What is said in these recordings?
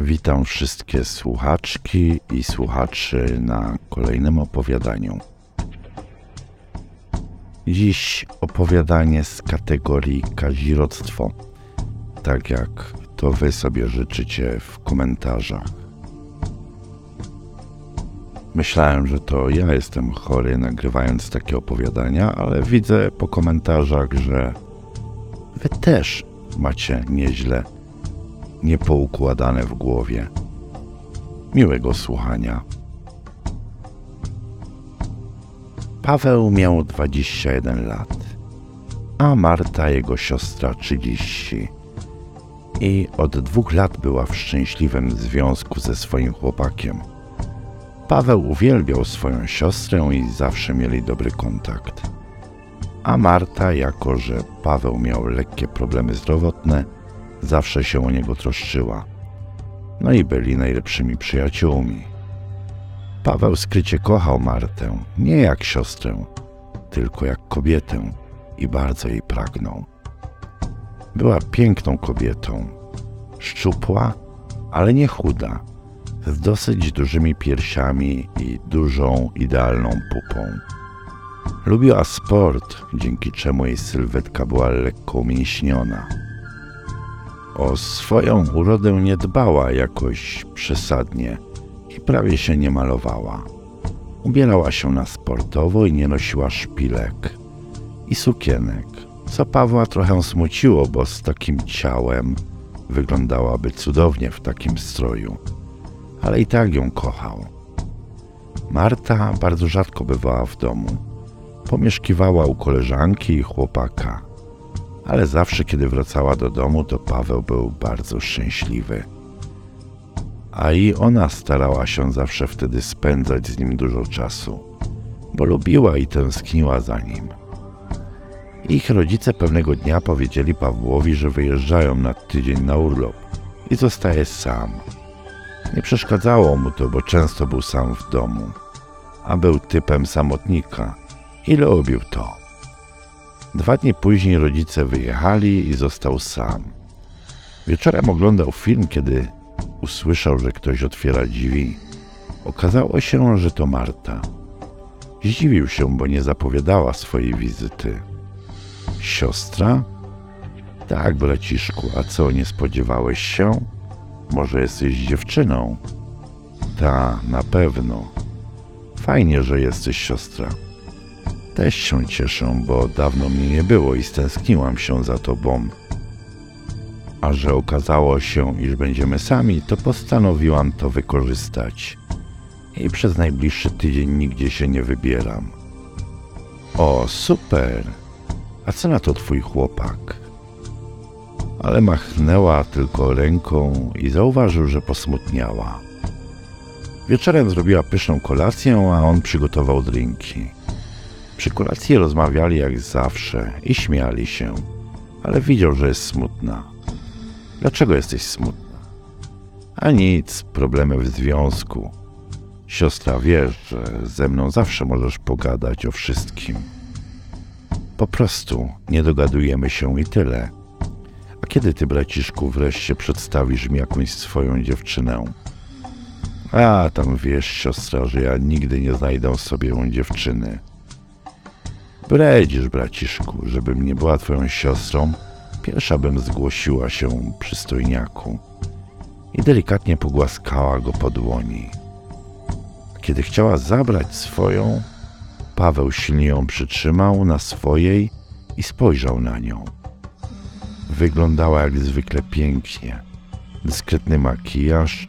Witam wszystkie słuchaczki i słuchaczy na kolejnym opowiadaniu. Dziś opowiadanie z kategorii kazirodztwo, tak jak to wy sobie życzycie w komentarzach. Myślałem, że to ja jestem chory nagrywając takie opowiadania, ale widzę po komentarzach, że wy też macie nieźle niepoukładane w głowie. Miłego słuchania. Paweł miał 21 lat, a Marta, jego siostra, 30. I od dwóch lat była w szczęśliwym związku ze swoim chłopakiem. Paweł uwielbiał swoją siostrę i zawsze mieli dobry kontakt. A Marta, jako że Paweł miał lekkie problemy zdrowotne, zawsze się o niego troszczyła. No i byli najlepszymi przyjaciółmi. Paweł skrycie kochał Martę, nie jak siostrę, tylko jak kobietę i bardzo jej pragnął. Była piękną kobietą, szczupła, ale nie chuda, z dosyć dużymi piersiami i dużą, idealną pupą. Lubiła sport, dzięki czemu jej sylwetka była lekko umięśniona. O swoją urodę nie dbała jakoś przesadnie i prawie się nie malowała. Ubierała się na sportowo i nie nosiła szpilek i sukienek, co Pawła trochę smuciło, bo z takim ciałem wyglądałaby cudownie w takim stroju, ale i tak ją kochał. Marta bardzo rzadko bywała w domu. Pomieszkiwała u koleżanki i chłopaka ale zawsze, kiedy wracała do domu, to Paweł był bardzo szczęśliwy. A i ona starała się zawsze wtedy spędzać z nim dużo czasu, bo lubiła i tęskniła za nim. Ich rodzice pewnego dnia powiedzieli Pawłowi, że wyjeżdżają na tydzień na urlop i zostaje sam. Nie przeszkadzało mu to, bo często był sam w domu, a był typem samotnika i lubił to. Dwa dni później rodzice wyjechali i został sam. Wieczorem oglądał film, kiedy usłyszał, że ktoś otwiera drzwi. Okazało się, że to Marta. Zdziwił się, bo nie zapowiadała swojej wizyty. Siostra? Tak, braciszku, a co, nie spodziewałeś się? Może jesteś dziewczyną? Ta, na pewno. Fajnie, że jesteś siostra. Też się cieszę, bo dawno mnie nie było i stęskniłam się za tobą. A że okazało się, iż będziemy sami, to postanowiłam to wykorzystać. I przez najbliższy tydzień nigdzie się nie wybieram. O, super! A co na to twój chłopak? Ale machnęła tylko ręką i zauważył, że posmutniała. Wieczorem zrobiła pyszną kolację, a on przygotował drinki. Przy kolacji rozmawiali jak zawsze i śmiali się, ale widział, że jest smutna. Dlaczego jesteś smutna? A nic, problemy w związku. Siostra wiesz, że ze mną zawsze możesz pogadać o wszystkim. Po prostu nie dogadujemy się i tyle. A kiedy ty, braciszku, wreszcie przedstawisz mi jakąś swoją dziewczynę? A, tam wiesz, siostra, że ja nigdy nie znajdę sobie dziewczyny. Bredzisz, braciszku, żebym nie była twoją siostrą, pierwsza bym zgłosiła się przystojniaku i delikatnie pogłaskała go po dłoni. Kiedy chciała zabrać swoją, Paweł silnie ją przytrzymał na swojej i spojrzał na nią. Wyglądała jak zwykle pięknie. Dyskretny makijaż,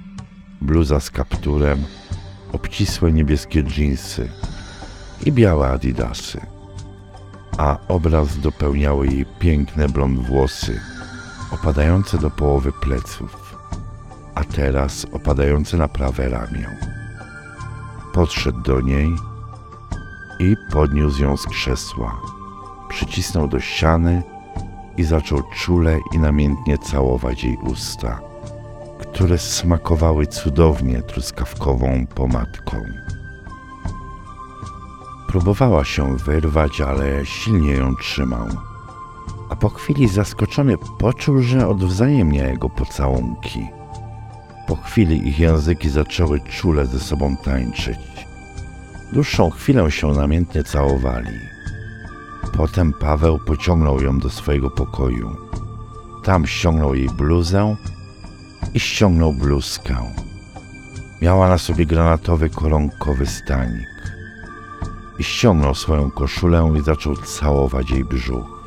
bluza z kapturem, obcisłe niebieskie dżinsy i białe adidasy a obraz dopełniały jej piękne blond włosy, opadające do połowy pleców, a teraz opadające na prawe ramię. Podszedł do niej i podniósł ją z krzesła, przycisnął do ściany i zaczął czule i namiętnie całować jej usta, które smakowały cudownie truskawkową pomadką. Próbowała się wyrwać, ale silnie ją trzymał. A po chwili zaskoczony poczuł, że odwzajemnia jego pocałunki. Po chwili ich języki zaczęły czule ze sobą tańczyć. Dłuższą chwilę się namiętnie całowali. Potem Paweł pociągnął ją do swojego pokoju. Tam ściągnął jej bluzę i ściągnął bluzkę. Miała na sobie granatowy koronkowy stanik. I ściągnął swoją koszulę i zaczął całować jej brzuch.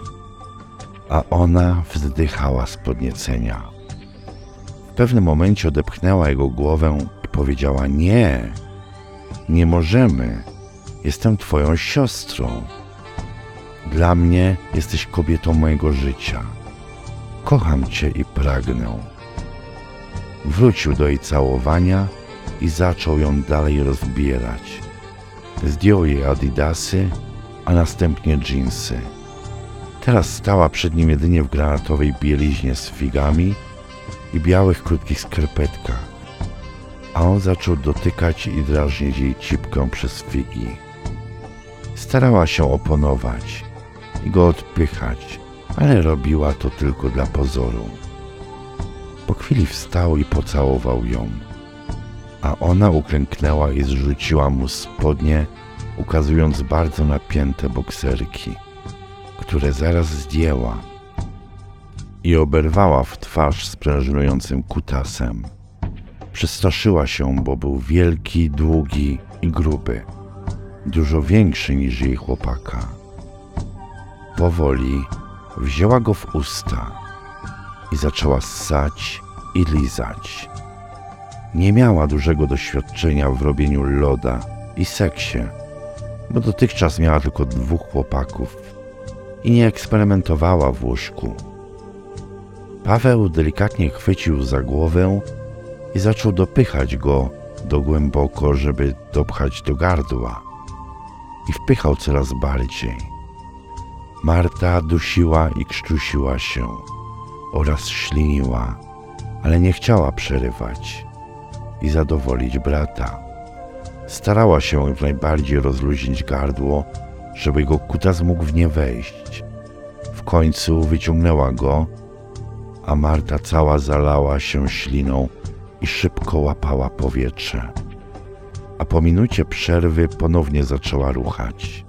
A ona wzdychała z podniecenia. W pewnym momencie odepchnęła jego głowę i powiedziała: Nie, nie możemy. Jestem twoją siostrą. Dla mnie jesteś kobietą mojego życia. Kocham cię i pragnę. Wrócił do jej całowania i zaczął ją dalej rozbierać. Zdjął jej adidasy, a następnie dżinsy. Teraz stała przed nim jedynie w granatowej bieliźnie z figami i białych krótkich skarpetkach, a on zaczął dotykać i drażnić jej cipkę przez figi. Starała się oponować i go odpychać, ale robiła to tylko dla pozoru. Po chwili wstał i pocałował ją, a ona uklęknęła i zrzuciła mu spodnie, ukazując bardzo napięte bokserki, które zaraz zdjęła i oberwała w twarz sprężynującym kutasem. Przestraszyła się, bo był wielki, długi i gruby, dużo większy niż jej chłopaka. Powoli wzięła go w usta i zaczęła ssać i lizać. Nie miała dużego doświadczenia w robieniu loda i seksie, bo dotychczas miała tylko dwóch chłopaków i nie eksperymentowała w łóżku. Paweł delikatnie chwycił za głowę i zaczął dopychać go do głęboko, żeby dopchać do gardła. I wpychał coraz bardziej. Marta dusiła i krztusiła się oraz śliniła, ale nie chciała przerywać i zadowolić brata. Starała się jak najbardziej rozluźnić gardło, żeby jego kutas mógł w nie wejść. W końcu wyciągnęła go, a Marta cała zalała się śliną i szybko łapała powietrze. A po minucie przerwy ponownie zaczęła ruchać.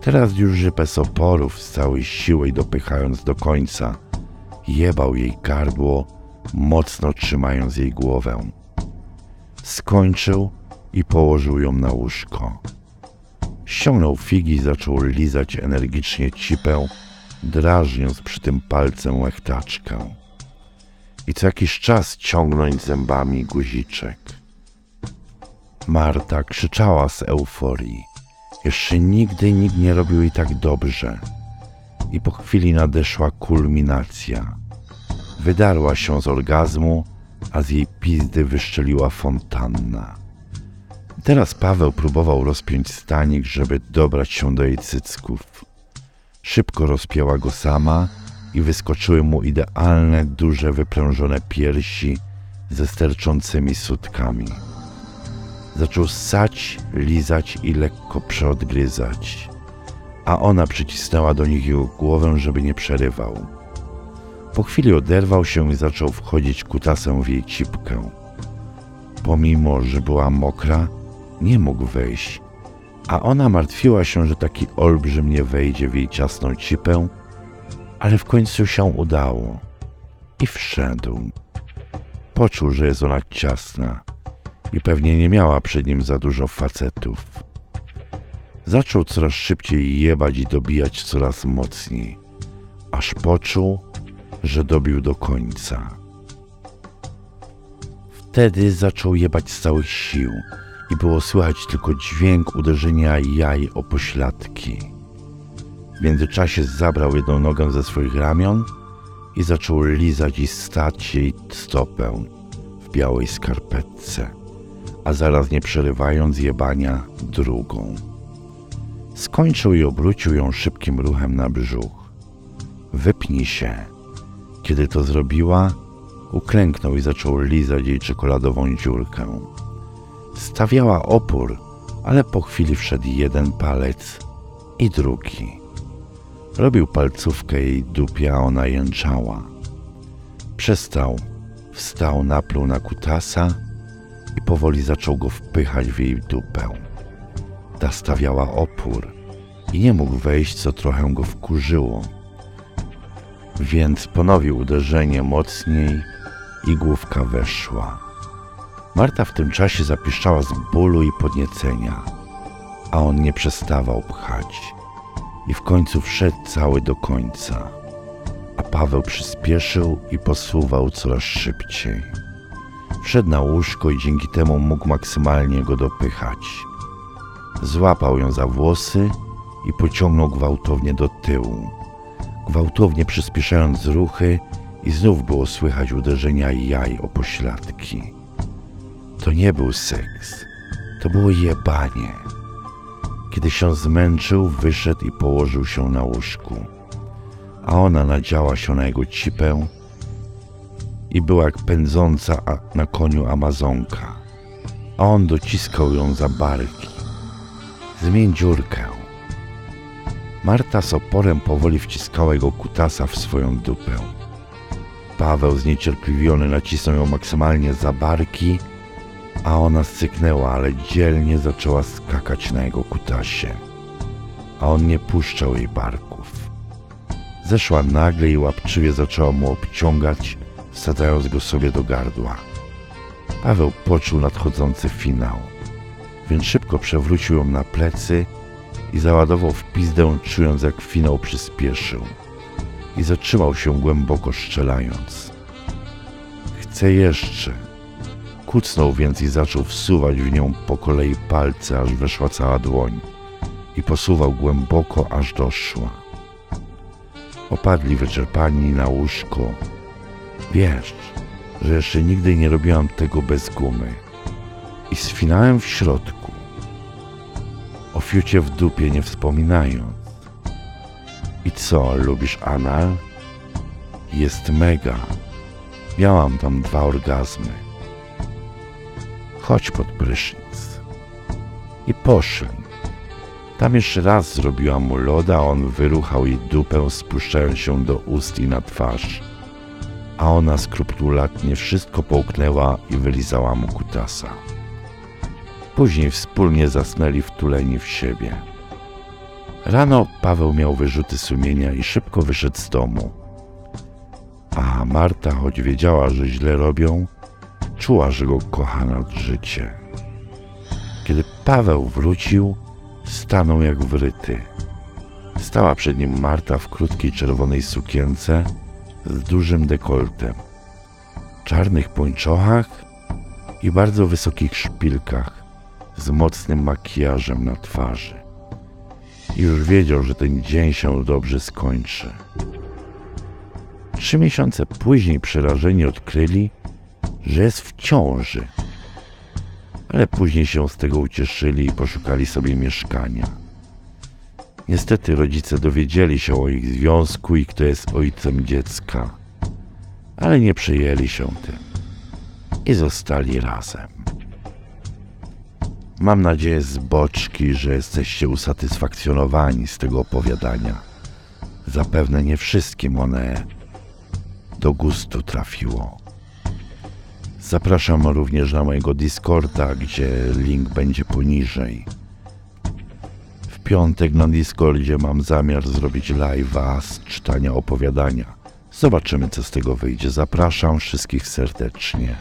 Teraz już bez oporów z całej siły dopychając do końca, jebał jej gardło, mocno trzymając jej głowę. Skończył i położył ją na łóżko. Ściągnął figi i zaczął lizać energicznie cipę, drażniąc przy tym palcem łechtaczkę. I co jakiś czas ciągnąć zębami guziczek. Marta krzyczała z euforii. Jeszcze nigdy nikt nie robił jej tak dobrze. I po chwili nadeszła kulminacja. Wydarła się z orgazmu, a z jej pizdy wyszczeliła fontanna. Teraz Paweł próbował rozpiąć stanik, żeby dobrać się do jej cycków. Szybko rozpięła go sama i wyskoczyły mu idealne, duże, wyprężone piersi ze sterczącymi sutkami. Zaczął ssać, lizać i lekko przeodgryzać, a ona przycisnęła do nich jego głowę, żeby nie przerywał. Po chwili oderwał się i zaczął wchodzić kutasem w jej cipkę. Pomimo, że była mokra, nie mógł wejść, a ona martwiła się, że taki olbrzym nie wejdzie w jej ciasną cipę, ale w końcu się udało i wszedł. Poczuł, że jest ona ciasna i pewnie nie miała przed nim za dużo facetów. Zaczął coraz szybciej jebać i dobijać coraz mocniej, aż poczuł, że dobił do końca. Wtedy zaczął jebać z całych sił i było słychać tylko dźwięk uderzenia jaj o pośladki. W międzyczasie zabrał jedną nogę ze swoich ramion i zaczął lizać i stać jej stopę w białej skarpetce, a zaraz nie przerywając jebania drugą. Skończył i obrócił ją szybkim ruchem na brzuch. Wypnij się. Kiedy to zrobiła, uklęknął i zaczął lizać jej czekoladową dziurkę. Stawiała opór, ale po chwili wszedł jeden palec i drugi. Robił palcówkę jej dupie, a ona jęczała. Przestał, Wstał, napluł na kutasa i powoli zaczął go wpychać w jej dupę. Ta stawiała opór i nie mógł wejść, co trochę go wkurzyło. Więc ponowił uderzenie mocniej i główka weszła. Marta w tym czasie zapiszczała z bólu i podniecenia, a on nie przestawał pchać i w końcu wszedł cały do końca, a Paweł przyspieszył i posuwał coraz szybciej. Wszedł na łóżko i dzięki temu mógł maksymalnie go dopychać. Złapał ją za włosy i pociągnął gwałtownie do tyłu, gwałtownie przyspieszając ruchy i znów było słychać uderzenia jaj o pośladki. To nie był seks, to było jebanie. Kiedy się zmęczył, wyszedł i położył się na łóżku, a ona nadziała się na jego cipę i była jak pędząca na koniu Amazonka, a on dociskał ją za barki. Zmień dziurkę. Marta z oporem powoli wciskała jego kutasa w swoją dupę. Paweł zniecierpliwiony nacisnął ją maksymalnie za barki, a ona syknęła, ale dzielnie zaczęła skakać na jego kutasie, a on nie puszczał jej barków. Zeszła nagle i łapczywie zaczęła mu obciągać, wsadzając go sobie do gardła. Paweł poczuł nadchodzący finał, więc szybko przewrócił ją na plecy i załadował w pizdę, czując jak finał przyspieszył i zatrzymał się głęboko strzelając. Chcę jeszcze. Kucnął więc i zaczął wsuwać w nią po kolei palce, aż weszła cała dłoń i posuwał głęboko, aż doszła. Opadli wyczerpani na łóżko. Wiesz, że jeszcze nigdy nie robiłam tego bez gumy. I z finałem w środku. Fiucie w dupie nie wspominając. I co, lubisz anal? Jest mega. Miałam tam dwa orgazmy. Chodź pod prysznic. I poszli. Tam jeszcze raz zrobiła mu loda, a on wyruchał jej dupę, spuszczając się do ust i na twarz. A ona skrupulatnie wszystko połknęła i wylizała mu kutasa. Później wspólnie zasnęli wtuleni w siebie. Rano Paweł miał wyrzuty sumienia i szybko wyszedł z domu. A Marta, choć wiedziała, że źle robią, czuła, że go kocha nad życie. Kiedy Paweł wrócił, stanął jak wryty. Stała przed nim Marta w krótkiej czerwonej sukience z dużym dekoltem, czarnych pończochach i bardzo wysokich szpilkach z mocnym makijażem na twarzy. I już wiedział, że ten dzień się dobrze skończy. Trzy miesiące później przerażeni odkryli, że jest w ciąży. Ale później się z tego ucieszyli i poszukali sobie mieszkania. Niestety rodzice dowiedzieli się o ich związku i kto jest ojcem dziecka, ale nie przejęli się tym i zostali razem. Mam nadzieję z boczki, że jesteście usatysfakcjonowani z tego opowiadania. Zapewne nie wszystkim one do gustu trafiło. Zapraszam również na mojego Discorda, gdzie link będzie poniżej. W piątek na Discordzie mam zamiar zrobić live'a z czytania opowiadania. Zobaczymy, co z tego wyjdzie. Zapraszam wszystkich serdecznie.